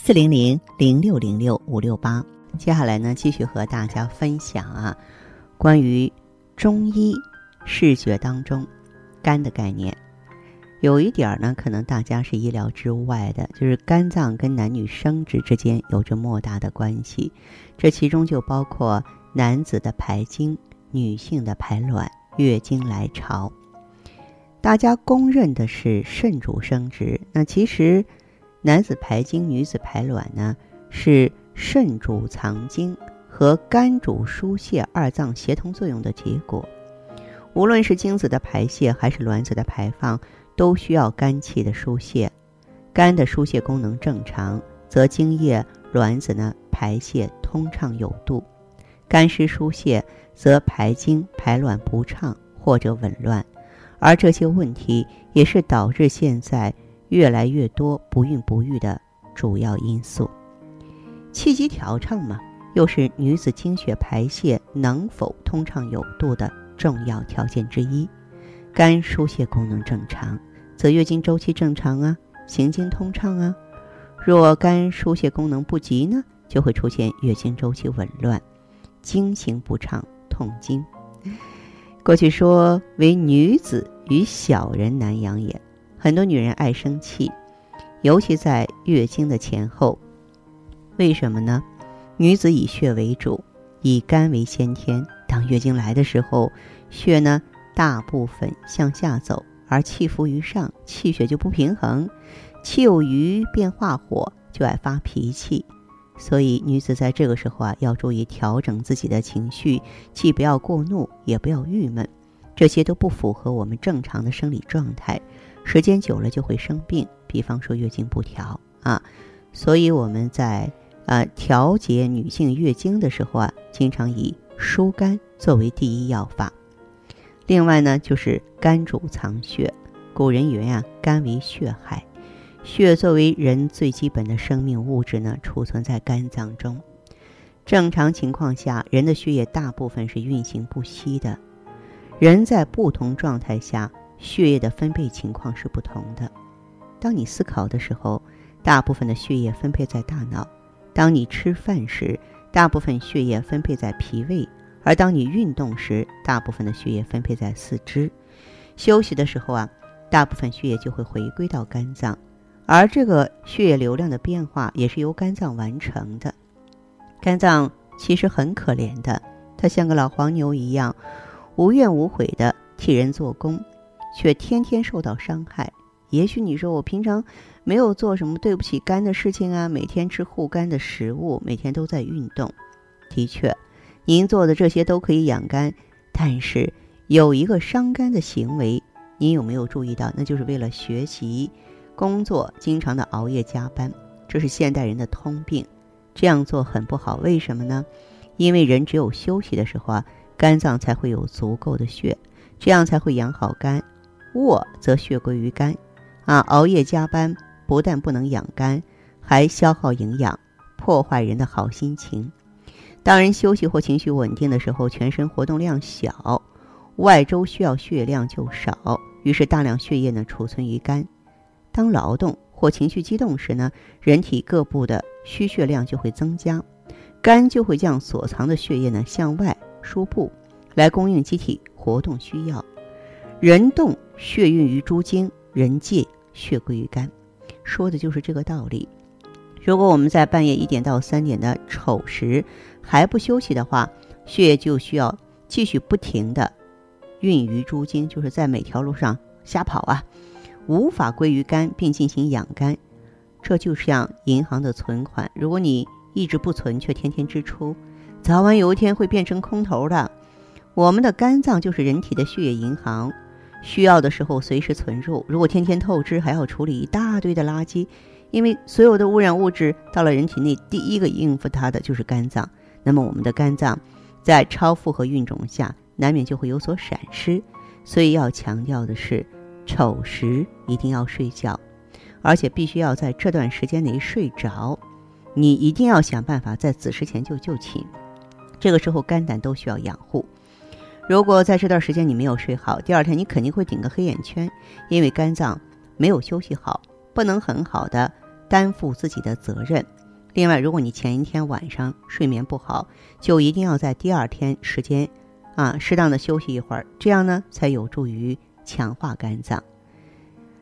四零零零六零六五六八，接下来呢，继续和大家分享啊，关于中医视觉当中肝的概念。有一点儿呢，可能大家是意料之外的，就是肝脏跟男女生殖之间有着莫大的关系，这其中就包括男子的排精、女性的排卵、月经来潮。大家公认的是肾主生殖，那其实。男子排精，女子排卵呢，是肾主藏精和肝主疏泄二脏协同作用的结果。无论是精子的排泄还是卵子的排放，都需要肝气的疏泄。肝的疏泄功能正常，则精液、卵子呢排泄通畅有度；肝失疏泄，则排精排卵不畅或者紊乱。而这些问题也是导致现在。越来越多不孕不育的主要因素，气机调畅嘛，又是女子经血排泄能否通畅有度的重要条件之一。肝疏泄功能正常，则月经周期正常啊，行经通畅啊。若肝疏泄功能不及呢，就会出现月经周期紊乱，经行不畅，痛经。过去说为女子与小人难养也。很多女人爱生气，尤其在月经的前后。为什么呢？女子以血为主，以肝为先天。当月经来的时候，血呢大部分向下走，而气浮于上，气血就不平衡。气有余便化火，就爱发脾气。所以女子在这个时候啊，要注意调整自己的情绪，既不要过怒，也不要郁闷。这些都不符合我们正常的生理状态。时间久了就会生病，比方说月经不调啊，所以我们在呃调节女性月经的时候啊，经常以疏肝作为第一要法。另外呢，就是肝主藏血，古人云啊，肝为血海，血作为人最基本的生命物质呢，储存在肝脏中。正常情况下，人的血液大部分是运行不息的，人在不同状态下。血液的分配情况是不同的。当你思考的时候，大部分的血液分配在大脑；当你吃饭时，大部分血液分配在脾胃；而当你运动时，大部分的血液分配在四肢。休息的时候啊，大部分血液就会回归到肝脏，而这个血液流量的变化也是由肝脏完成的。肝脏其实很可怜的，它像个老黄牛一样，无怨无悔的替人做工。却天天受到伤害。也许你说我平常没有做什么对不起肝的事情啊，每天吃护肝的食物，每天都在运动。的确，您做的这些都可以养肝，但是有一个伤肝的行为，您有没有注意到？那就是为了学习、工作，经常的熬夜加班，这是现代人的通病。这样做很不好。为什么呢？因为人只有休息的时候啊，肝脏才会有足够的血，这样才会养好肝。卧则血归于肝，啊，熬夜加班不但不能养肝，还消耗营养，破坏人的好心情。当人休息或情绪稳定的时候，全身活动量小，外周需要血量就少，于是大量血液呢储存于肝。当劳动或情绪激动时呢，人体各部的需血量就会增加，肝就会将所藏的血液呢向外输布，来供应机体活动需要。人动血运于诸经，人静血归于肝，说的就是这个道理。如果我们在半夜一点到三点的丑时还不休息的话，血液就需要继续不停的运于诸经，就是在每条路上瞎跑啊，无法归于肝并进行养肝。这就像银行的存款，如果你一直不存，却天天支出，早晚有一天会变成空头的。我们的肝脏就是人体的血液银行。需要的时候随时存入。如果天天透支，还要处理一大堆的垃圾，因为所有的污染物质到了人体内，第一个应付它的就是肝脏。那么我们的肝脏在超负荷运动下，难免就会有所闪失。所以要强调的是，丑时一定要睡觉，而且必须要在这段时间内睡着。你一定要想办法在子时前就就寝，这个时候肝胆都需要养护。如果在这段时间你没有睡好，第二天你肯定会顶个黑眼圈，因为肝脏没有休息好，不能很好的担负自己的责任。另外，如果你前一天晚上睡眠不好，就一定要在第二天时间。啊，适当的休息一会儿，这样呢才有助于强化肝脏。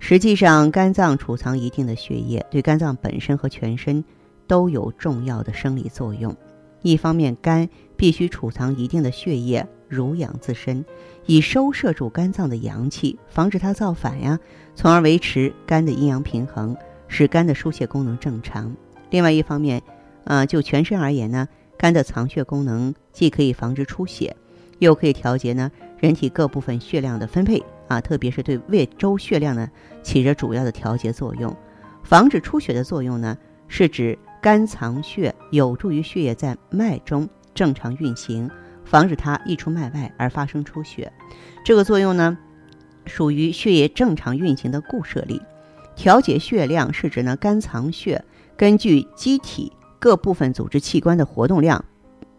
实际上，肝脏储藏一定的血液，对肝脏本身和全身都有重要的生理作用。一方面，肝必须储藏一定的血液，濡养自身，以收摄住肝脏的阳气，防止它造反呀，从而维持肝的阴阳平衡，使肝的疏泄功能正常。另外一方面，啊，就全身而言呢，肝的藏血功能既可以防止出血。又可以调节呢人体各部分血量的分配啊，特别是对胃周血量呢起着主要的调节作用。防止出血的作用呢，是指肝藏血有助于血液在脉中正常运行，防止它溢出脉外而发生出血。这个作用呢，属于血液正常运行的固摄力。调节血量是指呢肝藏血根据机体各部分组织器官的活动量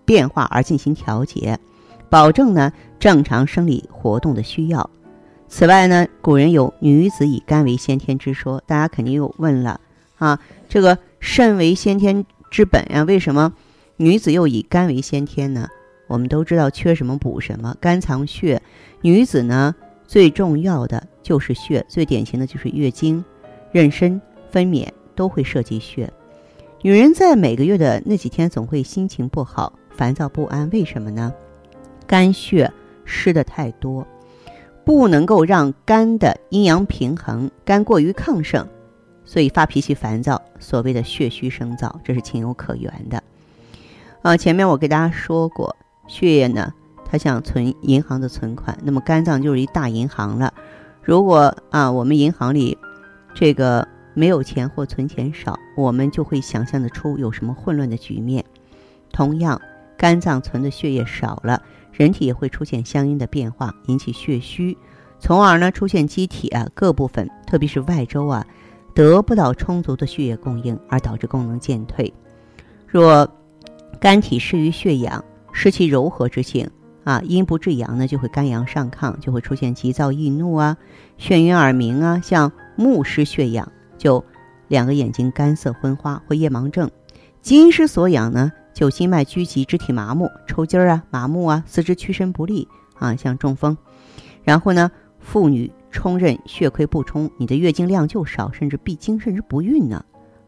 变化而进行调节。保证呢正常生理活动的需要。此外呢，古人有“女子以肝为先天”之说，大家肯定又问了啊，这个肾为先天之本呀，为什么女子又以肝为先天呢？我们都知道缺什么补什么，肝藏血，女子呢最重要的就是血，最典型的就是月经、妊娠、分娩都会涉及血。女人在每个月的那几天总会心情不好、烦躁不安，为什么呢？肝血失的太多，不能够让肝的阴阳平衡，肝过于亢盛，所以发脾气、烦躁。所谓的血虚生燥，这是情有可原的。啊，前面我给大家说过，血液呢，它像存银行的存款，那么肝脏就是一大银行了。如果啊，我们银行里这个没有钱或存钱少，我们就会想象得出有什么混乱的局面。同样，肝脏存的血液少了。人体也会出现相应的变化，引起血虚，从而呢出现机体啊各部分，特别是外周啊，得不到充足的血液供应，而导致功能渐退。若肝体失于血养，失其柔和之性啊，阴不至阳呢，就会肝阳上亢，就会出现急躁易怒啊，眩晕耳鸣啊，像目失血养，就两个眼睛干涩昏花，或夜盲症。金失所养呢？就心脉拘急，肢体麻木、抽筋儿啊、麻木啊，四肢屈伸不利啊，像中风。然后呢，妇女冲任血亏不充，你的月经量就少，甚至闭经，甚至不孕呢。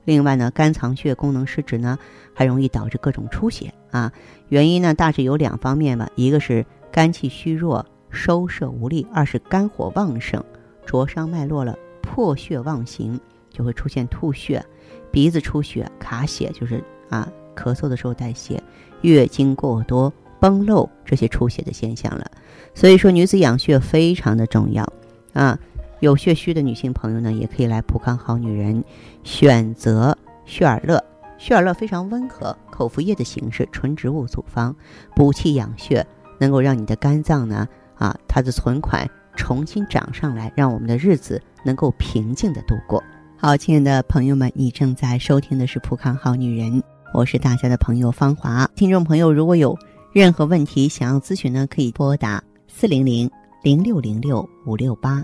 另外呢，肝藏血功能失职呢，还容易导致各种出血啊。原因呢，大致有两方面吧，一个是肝气虚弱，收摄无力；二是肝火旺盛，灼伤脉络了，破血妄行，就会出现吐血、鼻子出血、卡血，就是啊。咳嗽的时候带血，月经过多、崩漏这些出血的现象了。所以说，女子养血非常的重要啊。有血虚的女性朋友呢，也可以来普康好女人，选择血尔乐。血尔乐非常温和，口服液的形式，纯植物组方，补气养血，能够让你的肝脏呢啊，它的存款重新涨上来，让我们的日子能够平静的度过。好，亲爱的朋友们，你正在收听的是普康好女人。我是大家的朋友芳华，听众朋友如果有任何问题想要咨询呢，可以拨打四零零零六零六五六八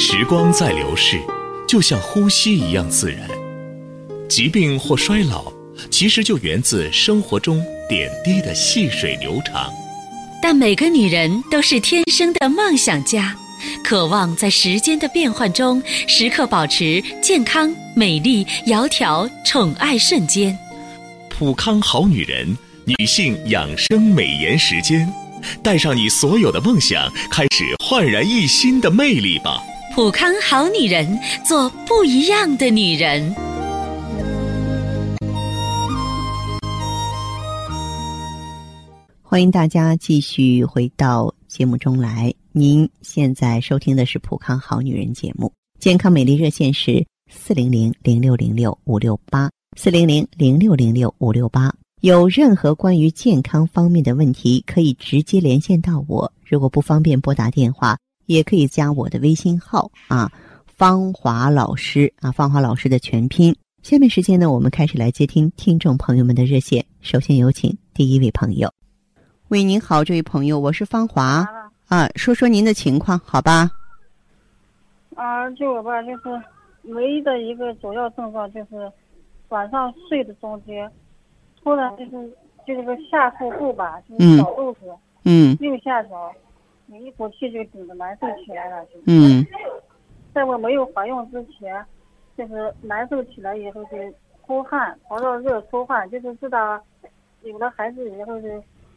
时光在流逝，就像呼吸一样自然。疾病或衰老，其实就源自生活中点滴的细水流长。但每个女人都是天生的梦想家。渴望在时间的变换中时刻保持健康、美丽、窈窕、宠爱瞬间。普康好女人，女性养生美颜时间，带上你所有的梦想，开始焕然一新的魅力吧！普康好女人，做不一样的女人。欢迎大家继续回到节目中来。您现在收听的是《普康好女人》节目，健康美丽热线是四零零零六零六五六八四零零零六零六五六八。有任何关于健康方面的问题，可以直接连线到我。如果不方便拨打电话，也可以加我的微信号啊，芳华老师啊，芳华老师的全拼。下面时间呢，我们开始来接听听众朋友们的热线。首先有请第一位朋友。喂，您好，这位朋友，我是芳华啊，说说您的情况，好吧？啊，就我吧，就是唯一的一个主要症状就是晚上睡的中间，突然就是就这个下腹部吧，就是小肚子，嗯，右下角有一股气就顶着难受起来了，就嗯，在我没有怀孕之前，就是难受起来以后就出汗，跑到热出汗，就是知道有了孩子以后就。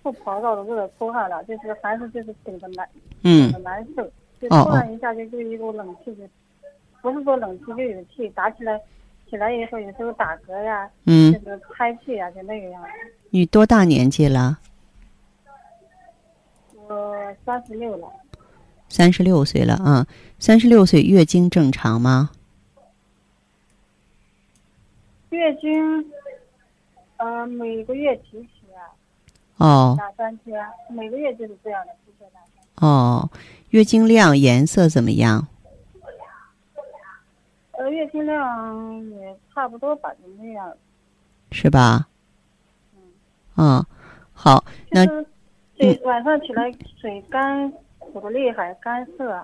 不跑到的热出汗了，就是还是就是顶着难，顶着难受，就突然一下就就一股冷气就，不是说冷气就有气打起来，起来以后有时候打嗝呀，嗯，就是拍气呀，就那个样子。你多大年纪了？我三十六了。三十六岁了啊，三十六岁月经正常吗？月经，呃，每个月提。哦，两三天，每个月就是这样的。哦，月经量颜色怎么样？呃，月经量也差不多吧，就那样。是吧？嗯。嗯，好，那对晚上起来水干苦的厉害，干涩，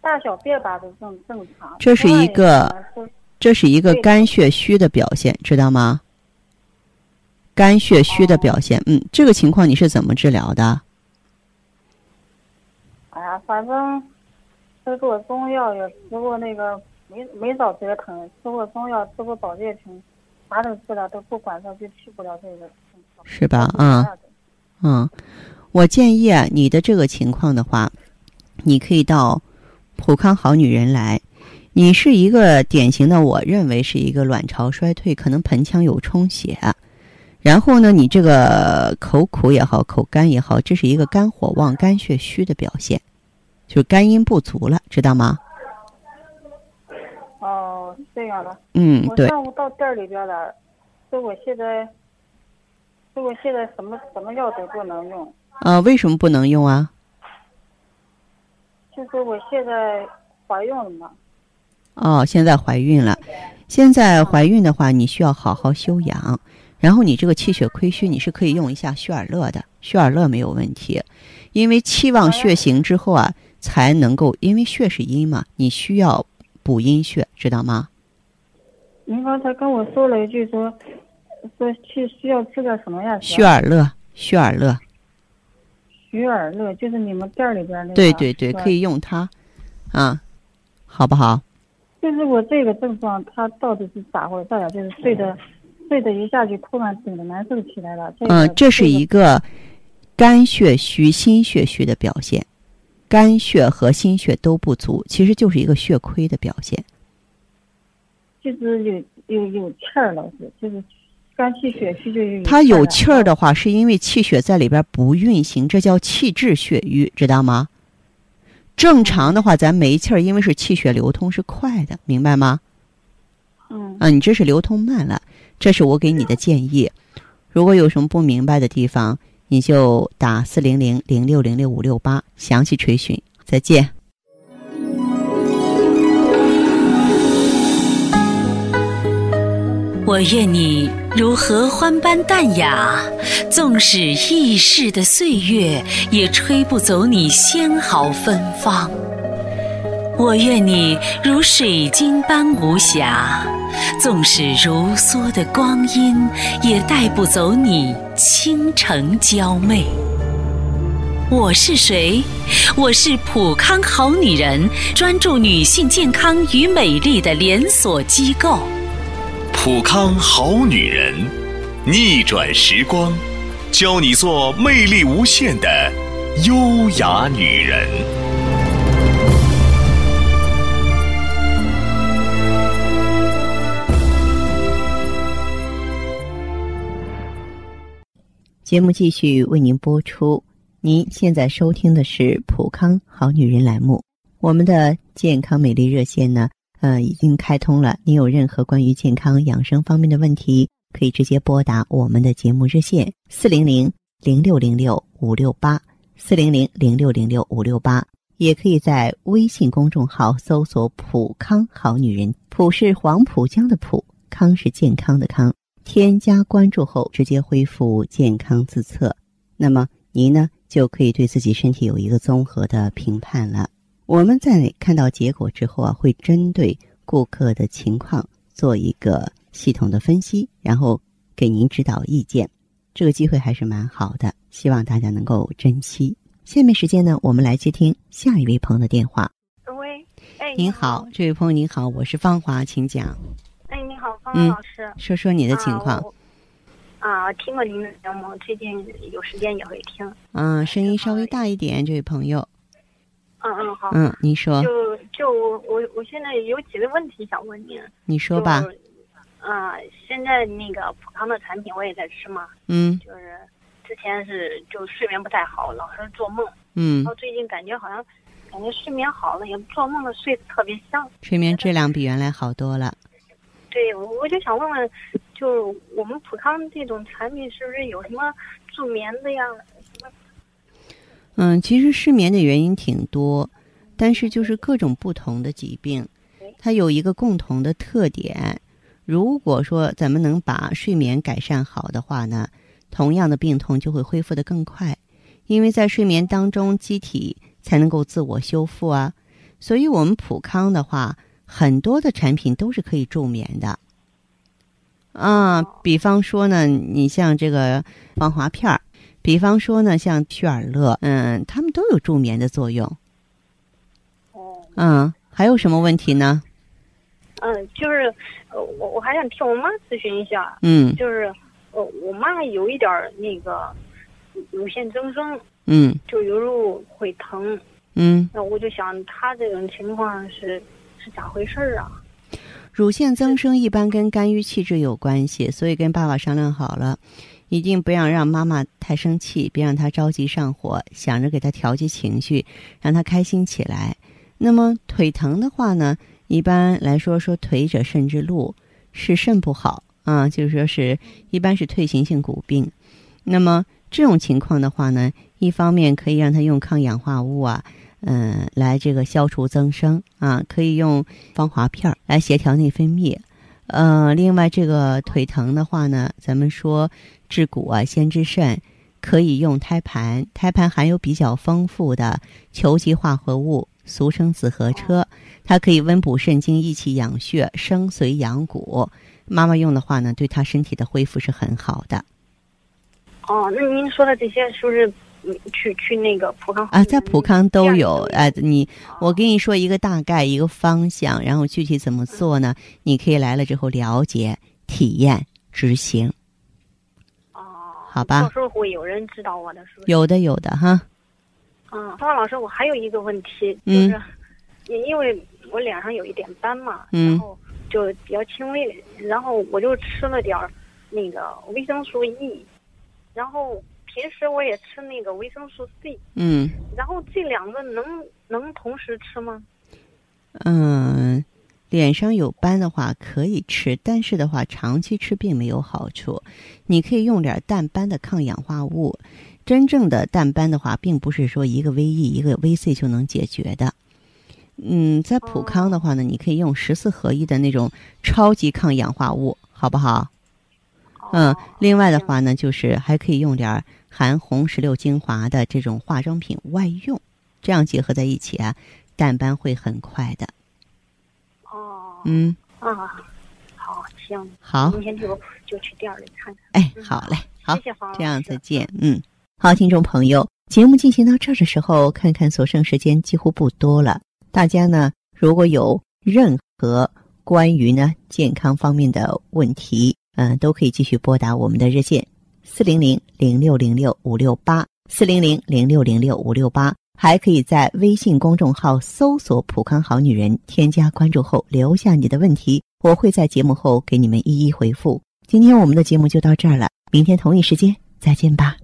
大小便吧都正正常。这是一个，这是一个肝血虚的表现，知道吗？肝血虚的表现，嗯，这个情况你是怎么治疗的？哎呀，反正吃过中药，也吃过那个没没少折腾，吃过中药，吃过保健品，啥都治了，都不管它，就去不了这个。是吧？嗯嗯，我建议啊，你的这个情况的话，你可以到普康好女人来。你是一个典型的，我认为是一个卵巢衰退，可能盆腔有充血。然后呢，你这个口苦也好，口干也好，这是一个肝火旺、肝血虚的表现，就是肝阴不足了，知道吗？哦，这样的。嗯，对。我上午到店里边了，说我现在，说我现在什么什么药都不能用。啊，为什么不能用啊？就是我现在怀孕了嘛。哦，现在怀孕了，现在怀孕的话，你需要好好休养。然后你这个气血亏虚，你是可以用一下血尔乐的，血尔乐没有问题，因为气旺血行之后啊，才能够，因为血是阴嘛，你需要补阴血，知道吗？您刚才跟我说了一句，说说去需要吃点什么呀？血尔乐，血尔乐。血尔乐就是你们店里边那个。对对对，可以用它，啊，好不好？就是我这个症状，它到底是咋回事呀？就是睡的。睡的一下就突然顶着难受起来了。嗯，这是一个肝血虚、心血虚的表现，肝血和心血都不足，其实就是一个血亏的表现。就是有有有气儿老，是就是肝气血虚就有。它有气儿的话，是因为气血在里边不运行，这叫气滞血瘀，知道吗？正常的话，咱没气儿，因为是气血流通是快的，明白吗？嗯。啊，你这是流通慢了。这是我给你的建议，如果有什么不明白的地方，你就打四零零零六零六五六八详细垂询。再见。我愿你如合欢般淡雅，纵使易逝的岁月，也吹不走你纤毫芬芳。我愿你如水晶般无瑕。纵使如梭的光阴，也带不走你倾城娇媚。我是谁？我是普康好女人，专注女性健康与美丽的连锁机构。普康好女人，逆转时光，教你做魅力无限的优雅女人。节目继续为您播出。您现在收听的是《普康好女人》栏目，我们的健康美丽热线呢，呃，已经开通了。您有任何关于健康养生方面的问题，可以直接拨打我们的节目热线四零零零六零六五六八四零零零六零六五六八，也可以在微信公众号搜索“普康好女人”，普是黄浦江的浦，康是健康的康。添加关注后，直接恢复健康自测。那么您呢？就可以对自己身体有一个综合的评判了。我们在看到结果之后啊，会针对顾客的情况做一个系统的分析，然后给您指导意见。这个机会还是蛮好的，希望大家能够珍惜。下面时间呢，我们来接听下一位朋友的电话。喂，哎，您好，这位朋友您好，我是芳华，请讲。哎，你好，芳华老师，说说你的情况。啊，听过您的节目，最近有时间也会听。嗯，声音稍微大一点，这位朋友。嗯嗯，好。嗯，你说。就就我我现在有几个问题想问您。你说吧。啊，现在那个普康的产品我也在吃嘛。嗯。就是之前是就睡眠不太好，老是做梦。嗯。然后最近感觉好像感觉睡眠好了，也做梦了睡得特别香。睡眠质量比原来好多了。对，我我就想问问。就我们普康这种产品是不是有什么助眠的呀？嗯，其实失眠的原因挺多，但是就是各种不同的疾病，它有一个共同的特点。如果说咱们能把睡眠改善好的话呢，同样的病痛就会恢复的更快，因为在睡眠当中，机体才能够自我修复啊。所以我们普康的话，很多的产品都是可以助眠的。啊，比方说呢，你像这个防滑片儿，比方说呢，像屈尔乐，嗯，他们都有助眠的作用。哦。嗯，还有什么问题呢？嗯，就是呃，我我还想听我妈咨询一下。嗯。就是呃，我妈有一点那个乳腺增生。嗯。就有时候会疼。嗯。那我就想，她这种情况是是咋回事儿啊？乳腺增生一般跟肝郁气滞有关系，所以跟爸爸商量好了，一定不要让妈妈太生气，别让她着急上火，想着给她调节情绪，让她开心起来。那么腿疼的话呢，一般来说说腿者肾之路，是肾不好啊，就是说是一般是退行性骨病。那么这种情况的话呢，一方面可以让他用抗氧化物啊。嗯，来这个消除增生啊，可以用芳华片来协调内分泌。呃，另外这个腿疼的话呢，咱们说治骨啊，先治肾，可以用胎盘。胎盘含有比较丰富的球基化合物，俗称紫河车，它可以温补肾精、益气养血、生髓养骨。妈妈用的话呢，对她身体的恢复是很好的。哦，那您说的这些是不是？去去那个普康啊，在普康都有哎，你我跟你说一个大概一个方向，然后具体怎么做呢？你可以来了之后了解、体验、执行。哦，好吧。到时候会有人指导我的，是不是？有的，有的哈。嗯，方老师，我还有一个问题，就是，因因为我脸上有一点斑嘛，然后就比较轻微，然后我就吃了点儿那个维生素 E，然后。平时我也吃那个维生素 C，嗯，然后这两个能能同时吃吗？嗯，脸上有斑的话可以吃，但是的话长期吃并没有好处。你可以用点淡斑的抗氧化物。真正的淡斑的话，并不是说一个 VE 一个 VC 就能解决的。嗯，在普康的话呢，你可以用十四合一的那种超级抗氧化物，好不好？嗯，另外的话呢，就是还可以用点含红石榴精华的这种化妆品外用，这样结合在一起啊，淡斑会很快的。哦。嗯。啊，好，行。好。明天就就去店里看看。哎，好嘞，好，谢谢这样再见。嗯，好，听众朋友。节目进行到这儿的时候，看看所剩时间几乎不多了。大家呢，如果有任何关于呢健康方面的问题，嗯，都可以继续拨打我们的热线四零零零六零六五六八四零零零六零六五六八，还可以在微信公众号搜索“普康好女人”，添加关注后留下你的问题，我会在节目后给你们一一回复。今天我们的节目就到这儿了，明天同一时间再见吧。